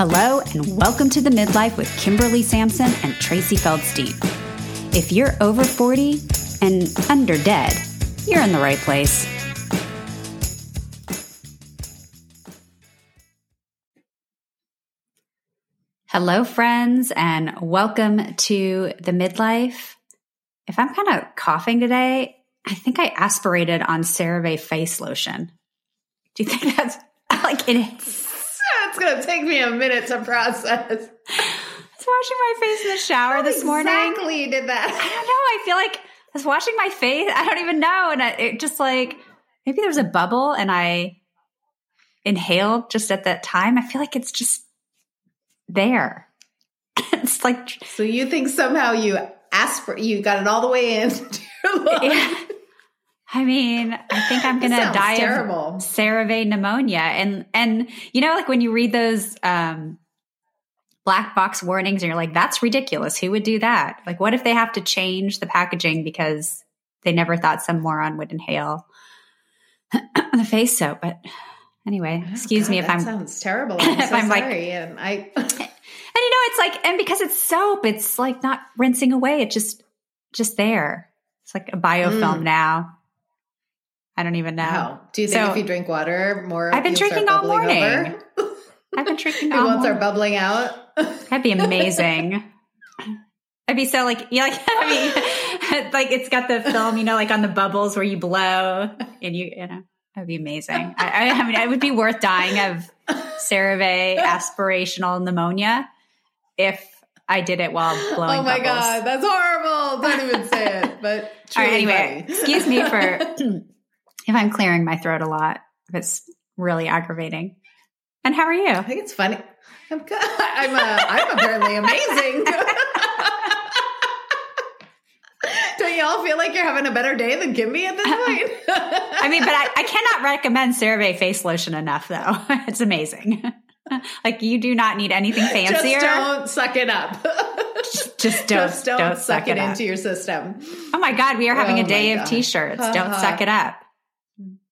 Hello, and welcome to the Midlife with Kimberly Sampson and Tracy Feldstein. If you're over 40 and under dead, you're in the right place. Hello, friends, and welcome to the midlife. If I'm kind of coughing today, I think I aspirated on CeraVe face lotion. Do you think that's like it? It's going to take me a minute to process. I was washing my face in the shower How this morning. Exactly, did that? I don't know. I feel like I was washing my face. I don't even know, and it just like maybe there was a bubble, and I inhaled just at that time. I feel like it's just there. it's like so you think somehow you aspirate, you got it all the way in. yeah. I mean, I think I'm gonna die terrible. of CeraVe pneumonia, and and you know, like when you read those um, black box warnings, and you're like, "That's ridiculous. Who would do that? Like, what if they have to change the packaging because they never thought some moron would inhale the face soap?" But anyway, excuse God, me if that I'm sounds terrible. I'm if so I'm like- sorry, and I. and you know, it's like, and because it's soap, it's like not rinsing away. It's just just there. It's like a biofilm Mm. now. I don't even know. Do you think So- if you drink water more, I've been drinking all morning. I've been drinking all ones are bubbling out. That'd be amazing. I'd be so like yeah, like I mean like it's got the film, you know, like on the bubbles where you blow and you you know that'd be amazing. I, I, I mean, it would be worth dying of CeraVe aspirational pneumonia if I did it while blowing. oh my bubbles. god, that's horrible! Don't even say it. But right, anyway, funny. excuse me for if I'm clearing my throat a lot. If it's really aggravating. And how are you? I think it's funny. I'm good. I'm uh, I'm apparently amazing. Don't y'all feel like you're having a better day than Kimby at this point? I mean, but I, I cannot recommend CeraVe face lotion enough, though. it's amazing. like you do not need anything fancier. Just don't suck it up. Just don't, Just don't, don't suck it, up. into your system. Oh my God, we are having Oh a day of t-shirts. Don't Uh-huh. suck it up.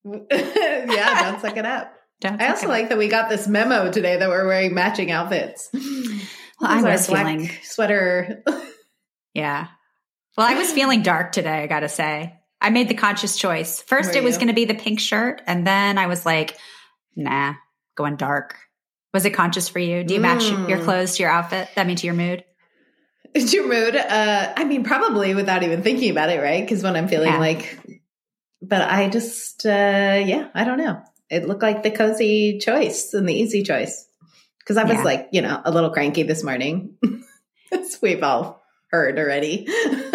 yeah, don't suck it up. Don't. I also like that we got this memo today that we're wearing matching outfits. Well, I This is our was feeling. sweater. Yeah. Well, I was feeling dark today. I got to say, I made the conscious choice. First, it was going to be the pink shirt, and then I was like, "Nah, going dark." Was it conscious for you? Do you match Mm. your clothes to your outfit? I mean, to your mood? It's your mood. Uh, I mean, probably without even thinking about it, right? Because when I'm feeling Yeah. like, but I just, uh, yeah, I don't know. It looked like the cozy choice and the easy choice. Because I was Yeah. like, you know, a little cranky this morning. As we've all heard already.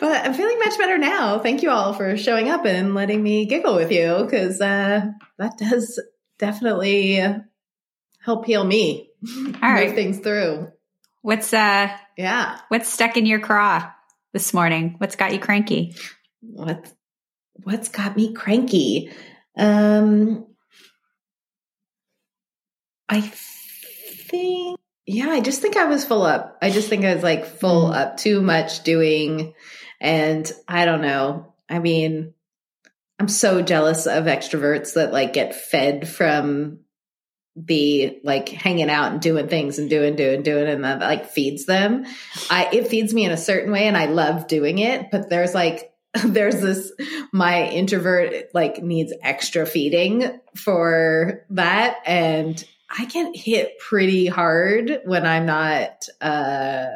but I'm feeling much better now. Thank you all for showing up and letting me giggle with you because uh, that does definitely help heal me. All right. Things through. What's uh, Yeah. what's stuck in your craw this morning? What's got you cranky? What what's got me cranky? Um I think yeah, I just think I was full up. I just think I was like full Mm. up too much doing and I don't know. I mean, I'm so jealous of extroverts that like get fed from the like hanging out and doing things and doing doing doing and that like feeds them i it feeds me in a certain way and i love doing it but there's like there's this my introvert like needs extra feeding for that and i get hit pretty hard when i'm not uh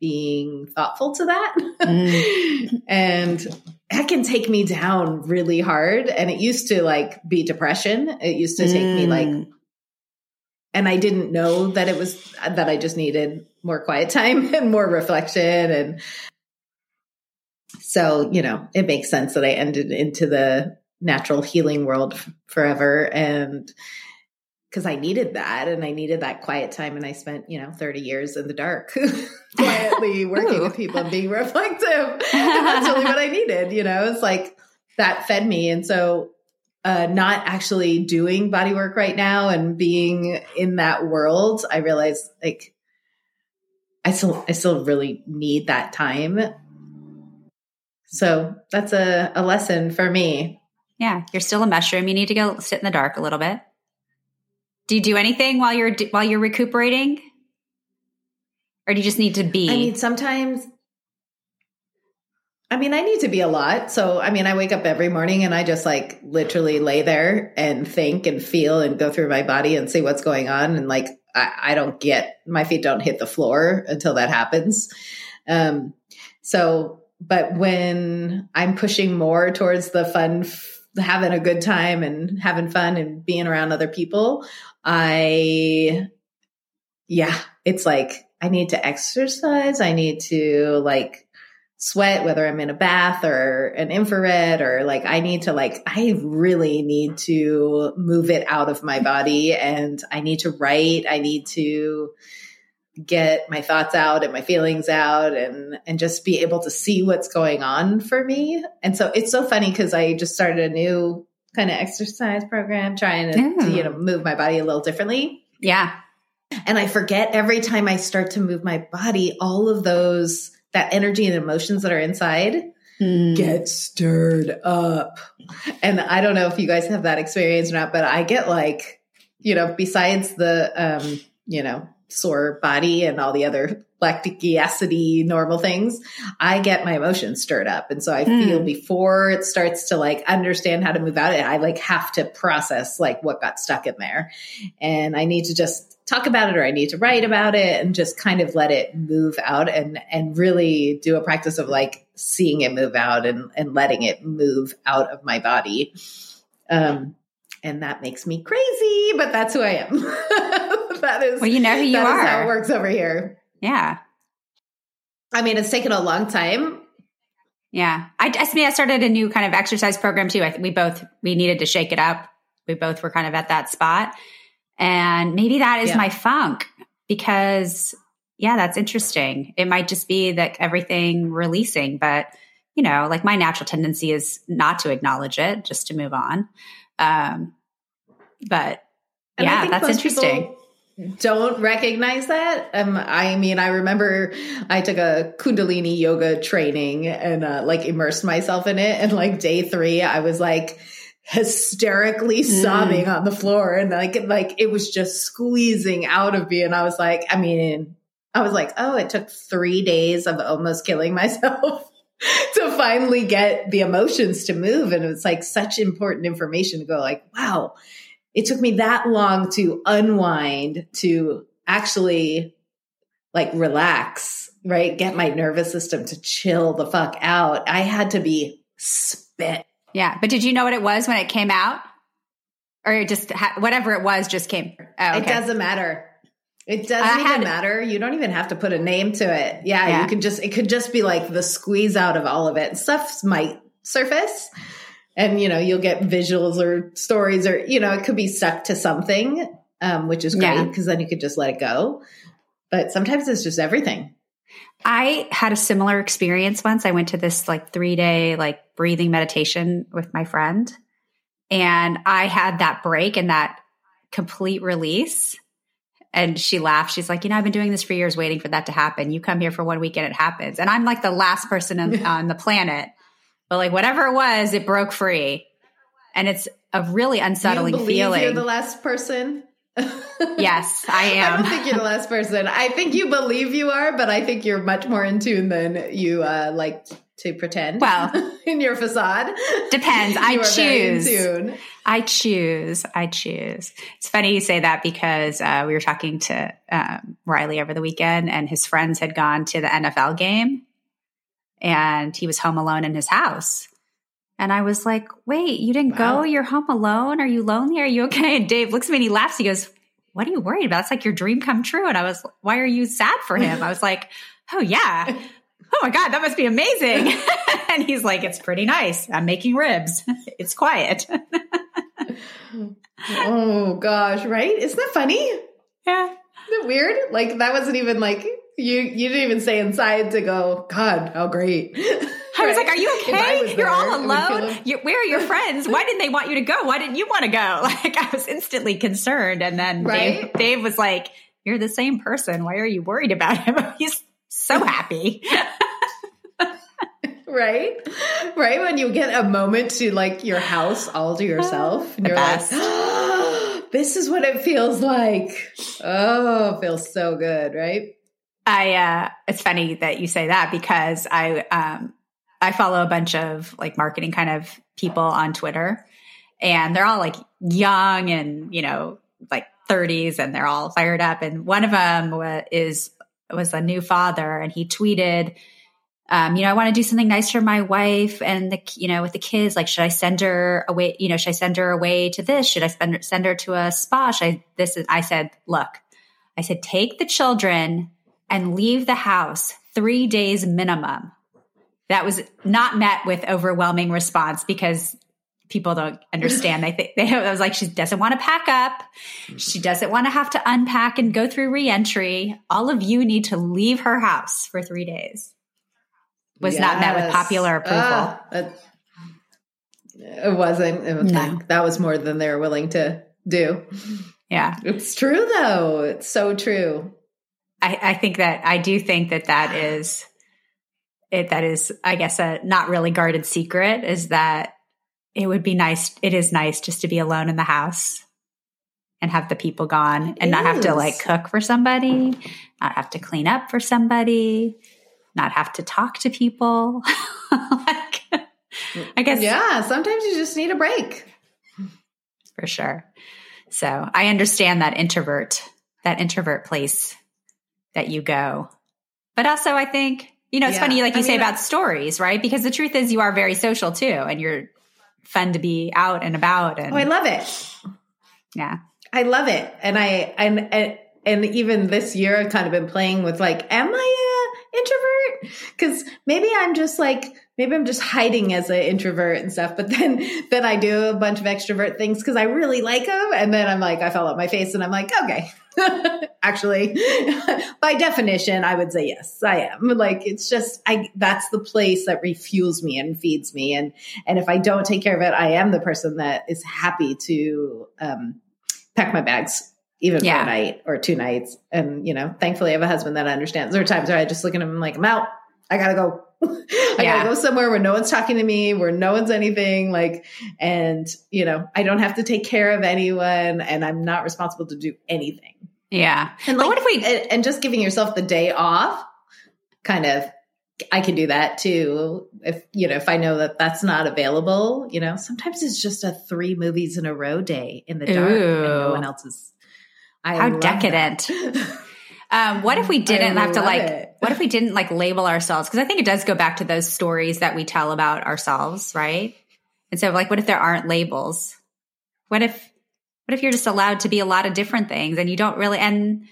being thoughtful to that Mm. and that can take me down really hard and it used to like be depression it used to take me like Mm. And I didn't know that it was that I just needed more quiet time and more reflection. And so you know it makes sense that I ended into the natural healing world forever. And because I needed that and I needed that quiet time and I spent you know 30 years in the dark quietly working with people and being reflective. And that's really what I needed you know? It's like that fed me. And so uh, not actually doing body work right now and being in that world, I realize like I still I still really need that time. So that's a, a lesson for me. Yeah, you're still a mushroom. You need to go sit in the dark a little bit. Do you do anything while you're while you're recuperating? Or do you just need to be? I mean, sometimes I mean, I need to be a lot. So, I mean, I wake up every morning and I just like literally lay there and think and feel and go through my body and see what's going on. And like, I, I don't get my feet don't hit the floor until that happens. Um, so, but when I'm pushing more towards the fun, f- having a good time and having fun and being around other people, I, yeah, it's like I need to exercise. I need to like sweat, whether I'm in a bath or an infrared or like I need to like, I really need to move it out of my body and I need to write. I need to get my thoughts out and my feelings out and and just be able to see what's going on for me. And so it's so funny because I just started a new kind of exercise program trying to, to you know move my body a little differently. Yeah. And I forget every time I start to move my body, all of those that energy and emotions that are inside mm. get stirred up. And I don't know if you guys have that experience or not, but I get like, you know, besides the, um, you know, sore body and all the other lactic acidity normal things, I get my emotions stirred up. And so I mm. feel before it starts to like understand how to move out, it. I like have to process like what got stuck in there. And I need to just talk about it or I need to write about it and just kind of let it move out and and really do a practice of like seeing it move out and and letting it move out of my body. Um and that makes me crazy, but that's who I am. that is Well, you know who you are. how it works over here. Yeah. I mean, it's taken a long time. Yeah. I, I mean, I started a new kind of exercise program too. I we both, we needed to shake it up. We both were kind of at that spot. And maybe that is yeah. my funk because, yeah, that's interesting. It might just be that everything releasing, but, you know, like my natural tendency is not to acknowledge it, just to move on. Um, but and yeah, that's interesting don't recognize that. Um, I mean, I remember I took a Kundalini yoga training and uh, like immersed myself in it. And like day three, I was like, hysterically mm. sobbing on the floor and like like it was just squeezing out of me and I was like I mean I was like oh it took 3 days of almost killing myself to finally get the emotions to move and it's like such important information to go like wow it took me that long to unwind to actually like relax right get my nervous system to chill the fuck out I had to be spit. yeah. But did you know what it was when it came out? Or just ha- whatever it was just came? Oh, okay. It doesn't matter. It doesn't even matter. You don't even have to put a name to it. Yeah, yeah, you can just it could just be like the squeeze out of all of it. Stuff might surface and you know, you'll get visuals or stories or you know, it could be stuck to something, um, which is great because yeah. then you could just let it go. But sometimes it's just everything. I had a similar experience once. I went to this like three day like breathing meditation with my friend, and I had that break and that complete release. And she laughed. She's like, you know, I've been doing this for years, waiting for that to happen. You come here for one week and it happens. And I'm like the last person on, on the planet, but like whatever it was, it broke free, and it's a really unsettling feeling. You're the last person yes, I am. I don't think you're the last person. I think you believe you are, but I think you're much more in tune than you uh, like to pretend. Well, in your facade, depends. I choose. I choose. I choose. It's funny you say that because uh, we were talking to um, Riley over the weekend, and his friends had gone to the NFL game, and he was home alone in his house. And I was like, wait, you didn't wow. go? You're home alone? Are you lonely? Are you okay? And Dave looks at me and he laughs. He goes, what are you worried about? It's like your dream come true. And I was, why are you sad for him? I was like, oh yeah. Oh my God, that must be amazing. and he's like, it's pretty nice. I'm making ribs. It's quiet. oh gosh, right? Isn't that funny? Yeah. Isn't it weird? Like that wasn't even like you you didn't even say inside to go, God, how great. I was like, "Are you okay? You're all alone. You, where are your friends? Why didn't they want you to go? Why didn't you want to go?" Like I was instantly concerned, and then right? Dave, Dave was like, "You're the same person. Why are you worried about him? He's so happy." right? Right when you get a moment to like your house all to yourself, and The you're best. like, oh, "This is what it feels like." Oh, it feels so good, right? I uh it's funny that you say that because I um I follow a bunch of like marketing kind of people on Twitter and they're all like young and you know like 30s and they're all fired up and one of them wa- is was a new father and he tweeted um, you know, I want to do something nice for my wife and the, you know, with the kids. Like, should I send her away? You know, should I send her away to this? Should I spend, send her to a spa? Should I, this is, I said, look, I said, take the children and leave the house three days minimum. That was not met with overwhelming response because people don't understand. They think they I was like, she doesn't want to pack up. She doesn't want to have to unpack and go through reentry. All of you need to leave her house for three days. Was not met with popular approval. Ah, that- it wasn't. It was No. like, that was more than they were willing to do. yeah. It's true, though. It's so true. I, I think that I do think that that is it. That is, I guess, a not really guarded secret is that it would be nice. It is nice just to be alone in the house and have the people gone It and not have to like cook for somebody, not have to clean up for somebody, not have to talk to people. like, I guess, Yeah, sometimes you just need a break. for sure. So I understand that introvert, that introvert place that you go. But also, I think, you know, it's Yeah. funny, like you I say mean, about stories, right? Because the truth is, you are very social too, and you're fun to be out and about. And Oh, I love it. yeah, I love it. And I and and, and even this year I've kind of been playing with like, am I a introvert? Because maybe I'm just like maybe I'm just hiding as an introvert and stuff. But then then I do a bunch of extrovert things because I really like them. And then I'm like, I fell out my face and I'm like, okay. Actually, by definition, I would say yes, I am. Like it's just I that's the place that refuels me and feeds me. And and if I don't take care of it, I am the person that is happy to um pack my bags even Yeah. for a night or two nights. And, you know, thankfully I have a husband that understands. There are times where I just look at him and I'm like, I'm out. I gotta go. I Yeah. gotta go somewhere where no one's talking to me, where no one's anything. Like, and, you know, I don't have to take care of anyone and I'm not responsible to do anything. yeah. And like, what if we? and, and just giving yourself the day off kind of i can do that too if you know if i know that that's not available you know sometimes it's just a three movies in a row day in the dark and no one else is I How decadent. Um, what if we didn't I have to like? it. What if we didn't like label ourselves? Because I think it does go back to those stories that we tell about ourselves, right? And so, like, what if there aren't labels? What if, what if you're just allowed to be a lot of different things, and you don't really and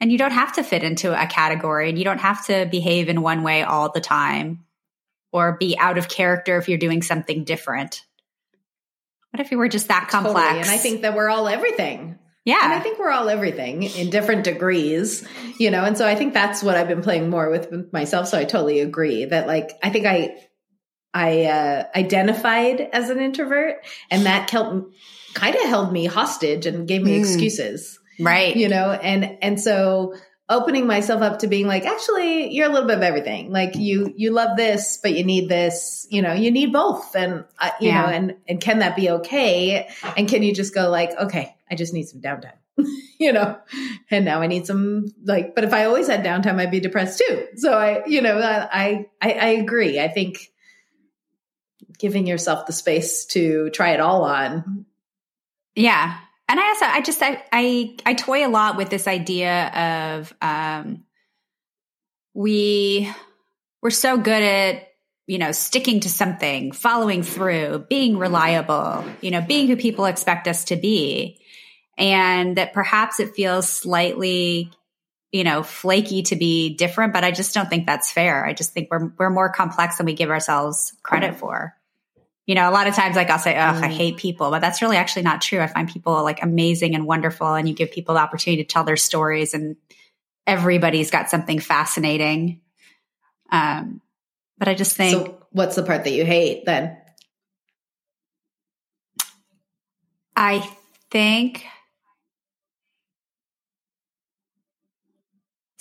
and you don't have to fit into a category, and you don't have to behave in one way all the time, or be out of character if you're doing something different. What if you were just that complex? Totally. and i think that we're all everything yeah, And I think we're all everything in different degrees, you know. And so I think that's what I've been playing more with myself. So I totally agree that, like, I think I I uh, identified as an introvert, and that kept kind of held me hostage and gave me Mm. excuses, right. you know. And and so opening myself up to being like, actually, you're a little bit of everything. Like you you love this, but you need this. You know, you need both, and uh, you Yeah. know, and and can that be okay? And can you just go like, okay, I just need some downtime, you know? And now I need some like, but if I always had downtime, I'd be depressed too. So I, you know, I I I agree. I think giving yourself the space to try it all on. Yeah. And I also I just I I, I toy a lot with this idea of um we we're so good at you know sticking to something, following through, being reliable, you know, being who people expect us to be. And that perhaps it feels slightly you know flaky to be different, but I just don't think that's fair. I just think we're we're more complex than we give ourselves credit for. You know, a lot of times, like I'll say, "Oh, I Mm. hate people," but that's really actually not true. I find people like amazing and wonderful, and you give people the opportunity to tell their stories, and everybody's got something fascinating. Um, but I just think, So what's the part that you hate then? I think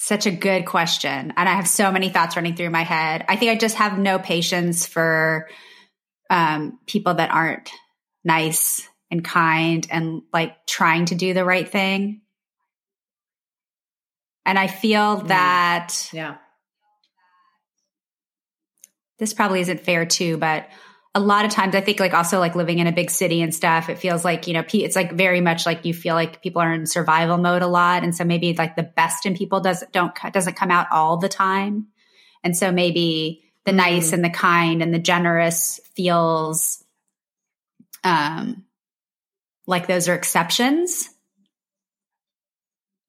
Such a good question. And I have so many thoughts running through my head. I think I just have no patience for um, people that aren't nice and kind and like trying to do the right thing. And I feel Mm. that Yeah. this probably isn't fair too, but a lot of times I think like also like living in a big city and stuff, it feels like, you know, it's like very much like you feel like people are in survival mode a lot. And so maybe like the best in people doesn't, don't, doesn't come out all the time. And so maybe the Mhm. nice and the kind and the generous feels, um, like those are exceptions.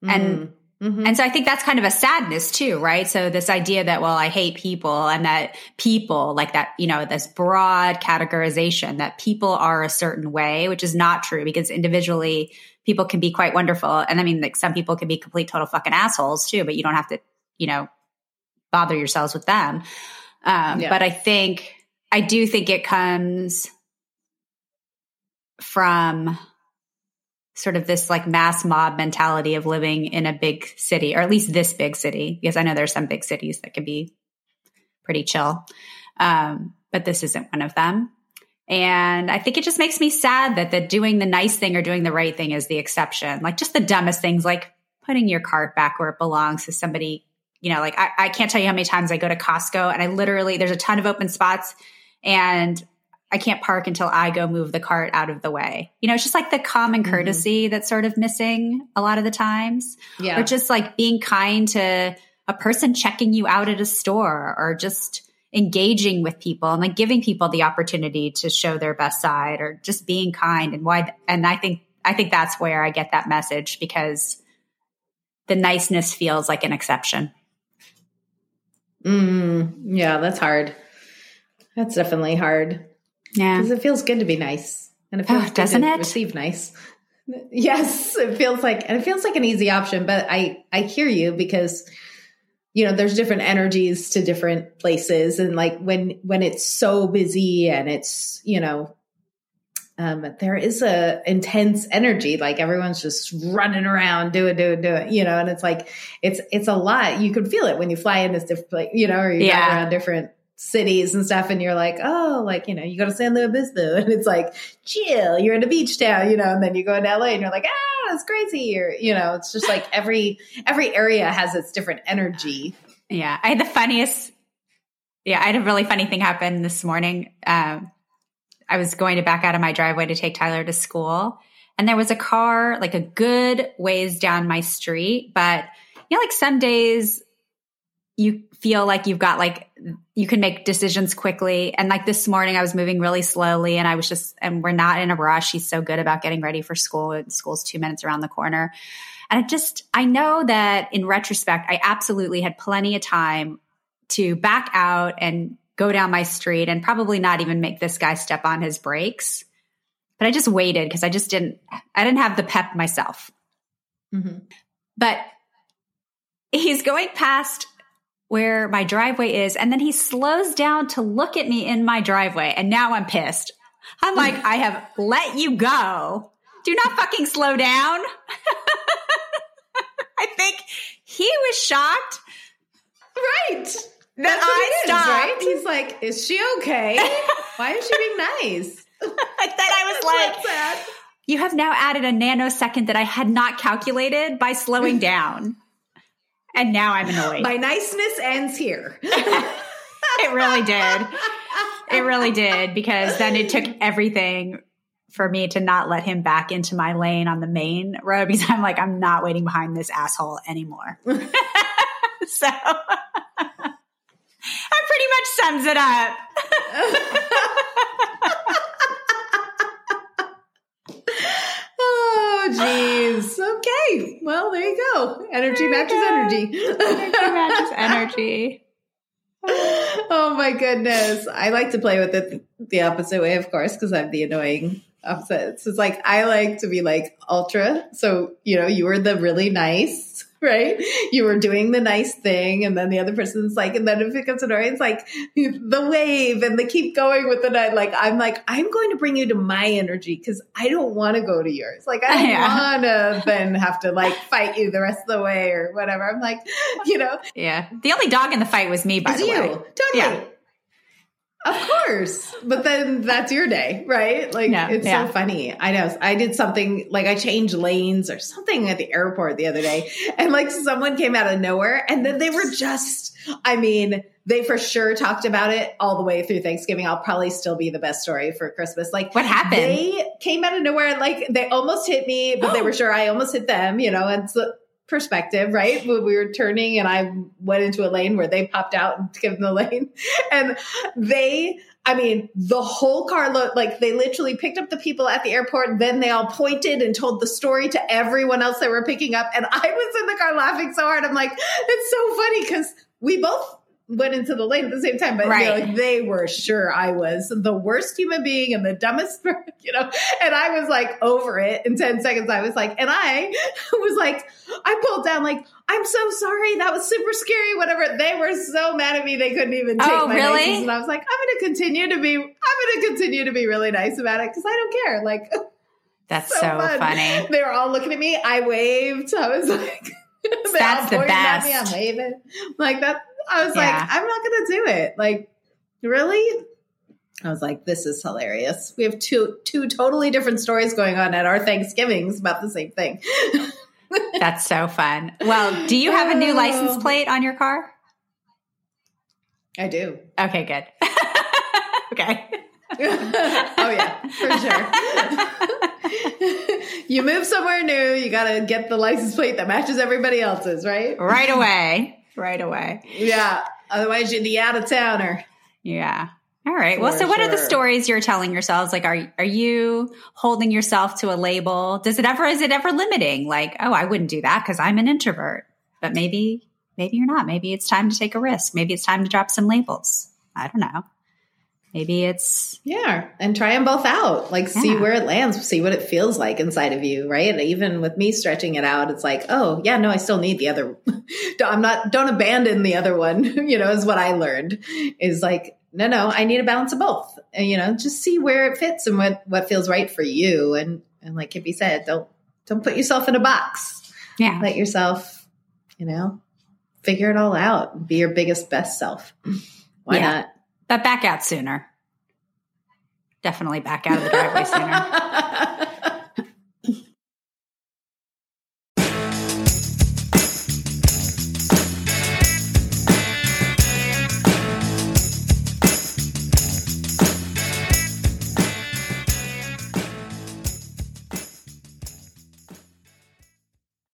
And- Mhm. And so I think that's kind of a sadness too, right? So this idea that, well, I hate people and that people like that, you know, this broad categorization that people are a certain way, which is not true because individually people can be quite wonderful. And I mean, like some people can be complete total fucking assholes too, but you don't have to, you know, bother yourselves with them. Um, Yeah. But I think, I do think it comes from sort of this like mass mob mentality of living in a big city, or at least this big city, because I know there's some big cities that can be pretty chill. Um, but this isn't one of them. And I think it just makes me sad that the doing the nice thing or doing the right thing is the exception. Like just the dumbest things, like putting your cart back where it belongs to somebody, you know, like I, I can't tell you how many times I go to Costco and I literally, there's a ton of open spots and I can't park until I go move the cart out of the way. You know, it's just like the common Mhm. courtesy that's sort of missing a lot of the times yeah. or just like being kind to a person checking you out at a store or just engaging with people and like giving people the opportunity to show their best side or just being kind and why and I think I think that's where I get that message because the niceness feels like an exception. Mm, yeah, that's hard. That's definitely hard Yeah. because it feels good to be nice, and it Oh, feels good doesn't to it? receive nice. Yes, it feels like and it feels like an easy option, but I I hear you because you know there's different energies to different places, and like when when it's so busy and it's you know um, there is a intense energy like everyone's just running around doing doing doing you know and it's like it's it's a lot you can feel it when you fly in this different place you know or you Yeah. around different cities and stuff and you're like oh like you know you go to san luis obispo and it's like chill you're in a beach town you know and then you go into la and you're like ah it's crazy or you know it's just like every every area has its different energy Yeah, I had the funniest. Yeah, I had a really funny thing happen this morning. Um, I was going to back out of my driveway to take Tyler to school, and there was a car like a good ways down my street. But you know, like some days you feel like you've got like you can make decisions quickly. And like this morning, I was moving really slowly, and I was just and we're not in a rush. He's so good about getting ready for school. School's two minutes around the corner. And I just, I know that in retrospect, I absolutely had plenty of time to back out and go down my street and probably not even make this guy step on his brakes. But I just waited because I just didn't, I didn't have the pep myself. mm-hmm. But he's going past where my driveway is, and then he slows down to look at me in my driveway. And now I'm pissed. I'm like, I have let you go. Do not fucking slow down. I think he was shocked right that I is, stopped. right he's like is she okay why is she being nice Then I was like, you have now added a nanosecond that I had not calculated by slowing down. And now I'm annoyed. My niceness ends here. it really did. It really did because then it took everything for me to not let him back into my lane on the main road because I'm like, I'm not waiting behind this asshole anymore. so that pretty much sums it up. oh, jeez. Okay. Well, there you go. Energy matches energy. Energy matches energy. oh my goodness. I like to play with it the opposite way, of course, because I'm the annoying opposite. So it's like I like to be like ultra. So, you know, you were the really nice right? You were doing the nice thing, and then the other person's like, and then if it becomes annoying, it's like the wave and the keep going with the night. Like I'm like, I'm going to bring you to my energy because I don't want to go to yours. Like I don't Yeah. want to then have to like fight you the rest of the way or whatever. I'm like, you know, Yeah. The only dog in the fight was me, by the you way. totally. Yeah. Of course. But then that's your day, right? Like Yeah, it's yeah. so funny. I know. I did something like I changed lanes or something at the airport the other day and like someone came out of nowhere and then they were just I mean, they for sure talked about it all the way through Thanksgiving. I'll probably still be the best story for Christmas. Like What happened? they came out of nowhere like they almost hit me, but they were sure I almost hit them, you know, and the perspective, right? When we were turning and I went into a lane where they popped out and gave them the lane. And they I mean, the whole car looked like they literally picked up the people at the airport. Then they all pointed and told the story to everyone else they were picking up. And I was in the car laughing so hard. I'm like, it's so funny because we both went into the lane at the same time, but you know, like, they were sure I was the worst human being and the dumbest, you know. And I was like over it in 10 seconds. I was like, and I was like, I pulled down, like, I'm so sorry. That was super scary, whatever. They were so mad at me, they couldn't even take Oh, my really? license. And I was like, I'm going to continue to be, I'm going to continue to be really nice about it because I don't care. Like, That's so so, fun. funny. they were all looking at me. I waved. I was like, That's the best. I'm waving. Like that. I was Yeah. like, I'm not going to do it. Like, really? I was like, this is hilarious. We have two two totally different stories going on at our Thanksgivings about the same thing. That's so fun. Well, do you have a new license um, plate on your car? I do. Okay, good. okay. oh yeah, for sure. you move somewhere new, you got to get the license plate that matches everybody else's, right? right away. Right away. Yeah. Otherwise, you'd be out of towner. Yeah. All right. Well, For so what are the stories you're telling yourselves? Like, are are you holding yourself to a label? Does it ever is it ever limiting? Like, oh, I wouldn't do that because I'm an introvert. But maybe maybe you're not. Maybe it's time to take a risk. Maybe it's time to drop some labels. I don't know. Maybe it's Yeah, and try them both out. Like, see where it lands, see what it feels like inside of you, right? And even with me stretching it out, it's like, oh, yeah, no, I still need the other. I'm not. Don't abandon the other one. You know, is what I learned. Is like, no, no, I need a balance of both. And you know, just see where it fits and what what feels right for you. And and like Kimby said, don't don't put yourself in a box. yeah. Let yourself, you know, figure it all out. Be your biggest best self. Why Yeah. not? But back out sooner. Definitely back out of the driveway sooner.